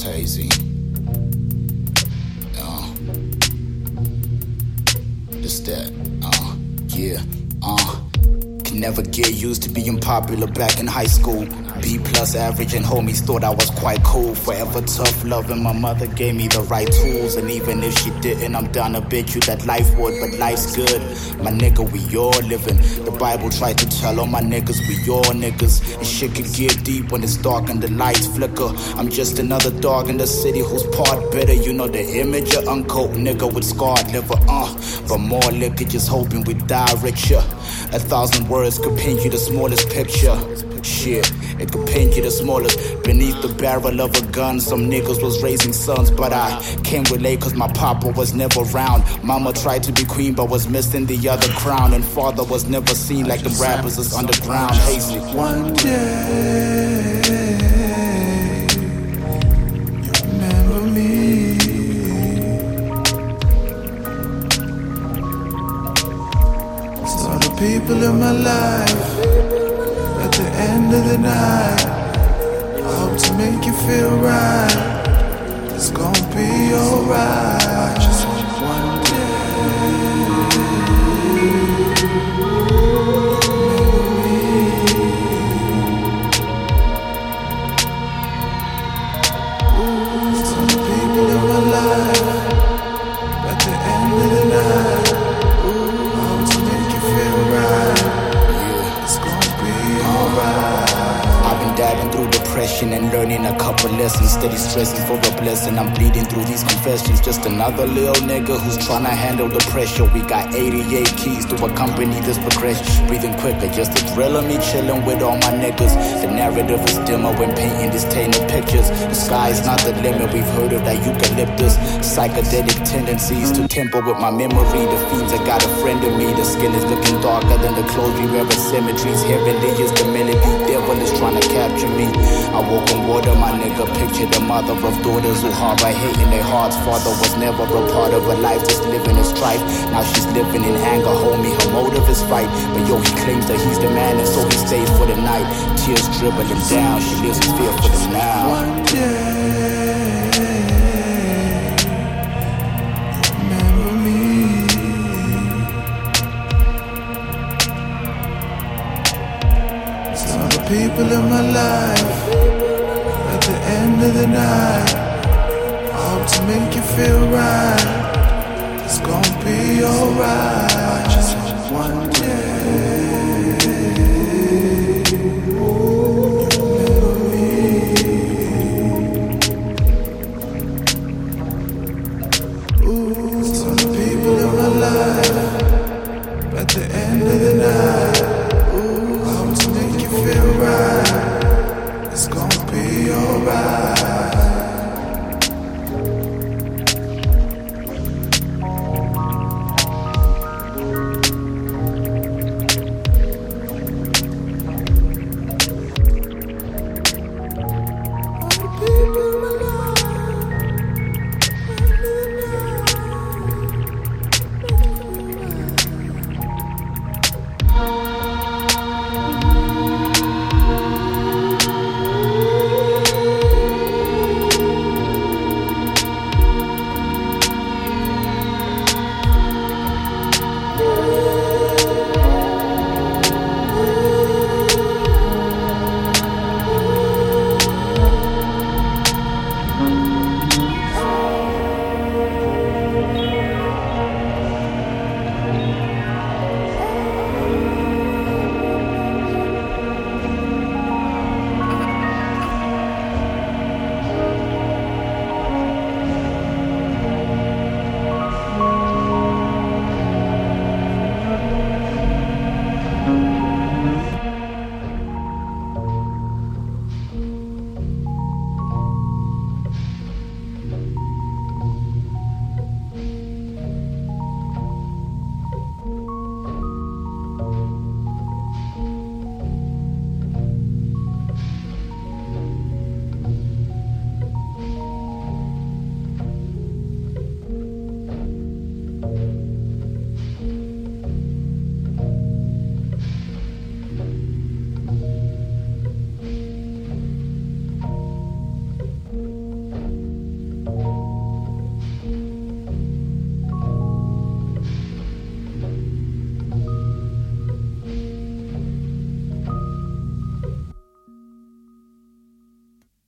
It's Hazey. Uh, just that. Uh, yeah. Uh, can never get used to being popular back in high school. B plus average and homies thought I was quite cool. Forever tough love and my mother gave me the right tools. And even if she didn't, I'm down to bet you that life would. But life's good. My nigga, we all living. The Bible tried to tell all my niggas we all niggas. And shit can get deep when it's dark and the lights flicker. I'm just another dog in the city who's part bitter. You know the image of uncoat nigga with scarred liver. Uh, but more liquor, just hoping we die richer. A thousand words could paint you the smallest picture. Shit, it could paint you the smallest. Beneath the barrel of a gun, some niggas was raising sons, but I can't relate cause my papa was never around. Mama tried to be queen, but was missing the other crown. And father was never seen like the rappers is underground. Hazey. One day, you remember me. Saw the people in my life the end of the night. I hope to make you feel right. It's gonna be alright. And learning a couple lessons. Steady stressing for a blessing. I'm bleeding through these confessions. Just another little nigga who's trying to handle the pressure. We got 88 keys to accompany this progression. Breathing quicker, just a thrill of me chilling with all my niggas. The narrative is dimmer when painting this tainted pictures. The sky's not the limit. We've heard of that eucalyptus. Psychedelic tendencies to temper with my memory. The fiends, I got a friend in me. The skin is looking darker than the clothes we wear at cemeteries. Heavenly is the melody. Devil is trying to capture me. I walk on water, my nigga. Picture the mother of daughters who harbor hate in their hearts. Father was never a part of her life, just living in strife. Now she's living in anger, homie. Her motive is fight. But yo, he claims that he's the man, and so he stays for the night. Tears dribbling down. She lives in fear for the now. One day, remember me. Saw the people in my life at the end of the night. Hope to make you feel right. It's gonna be alright. Just one.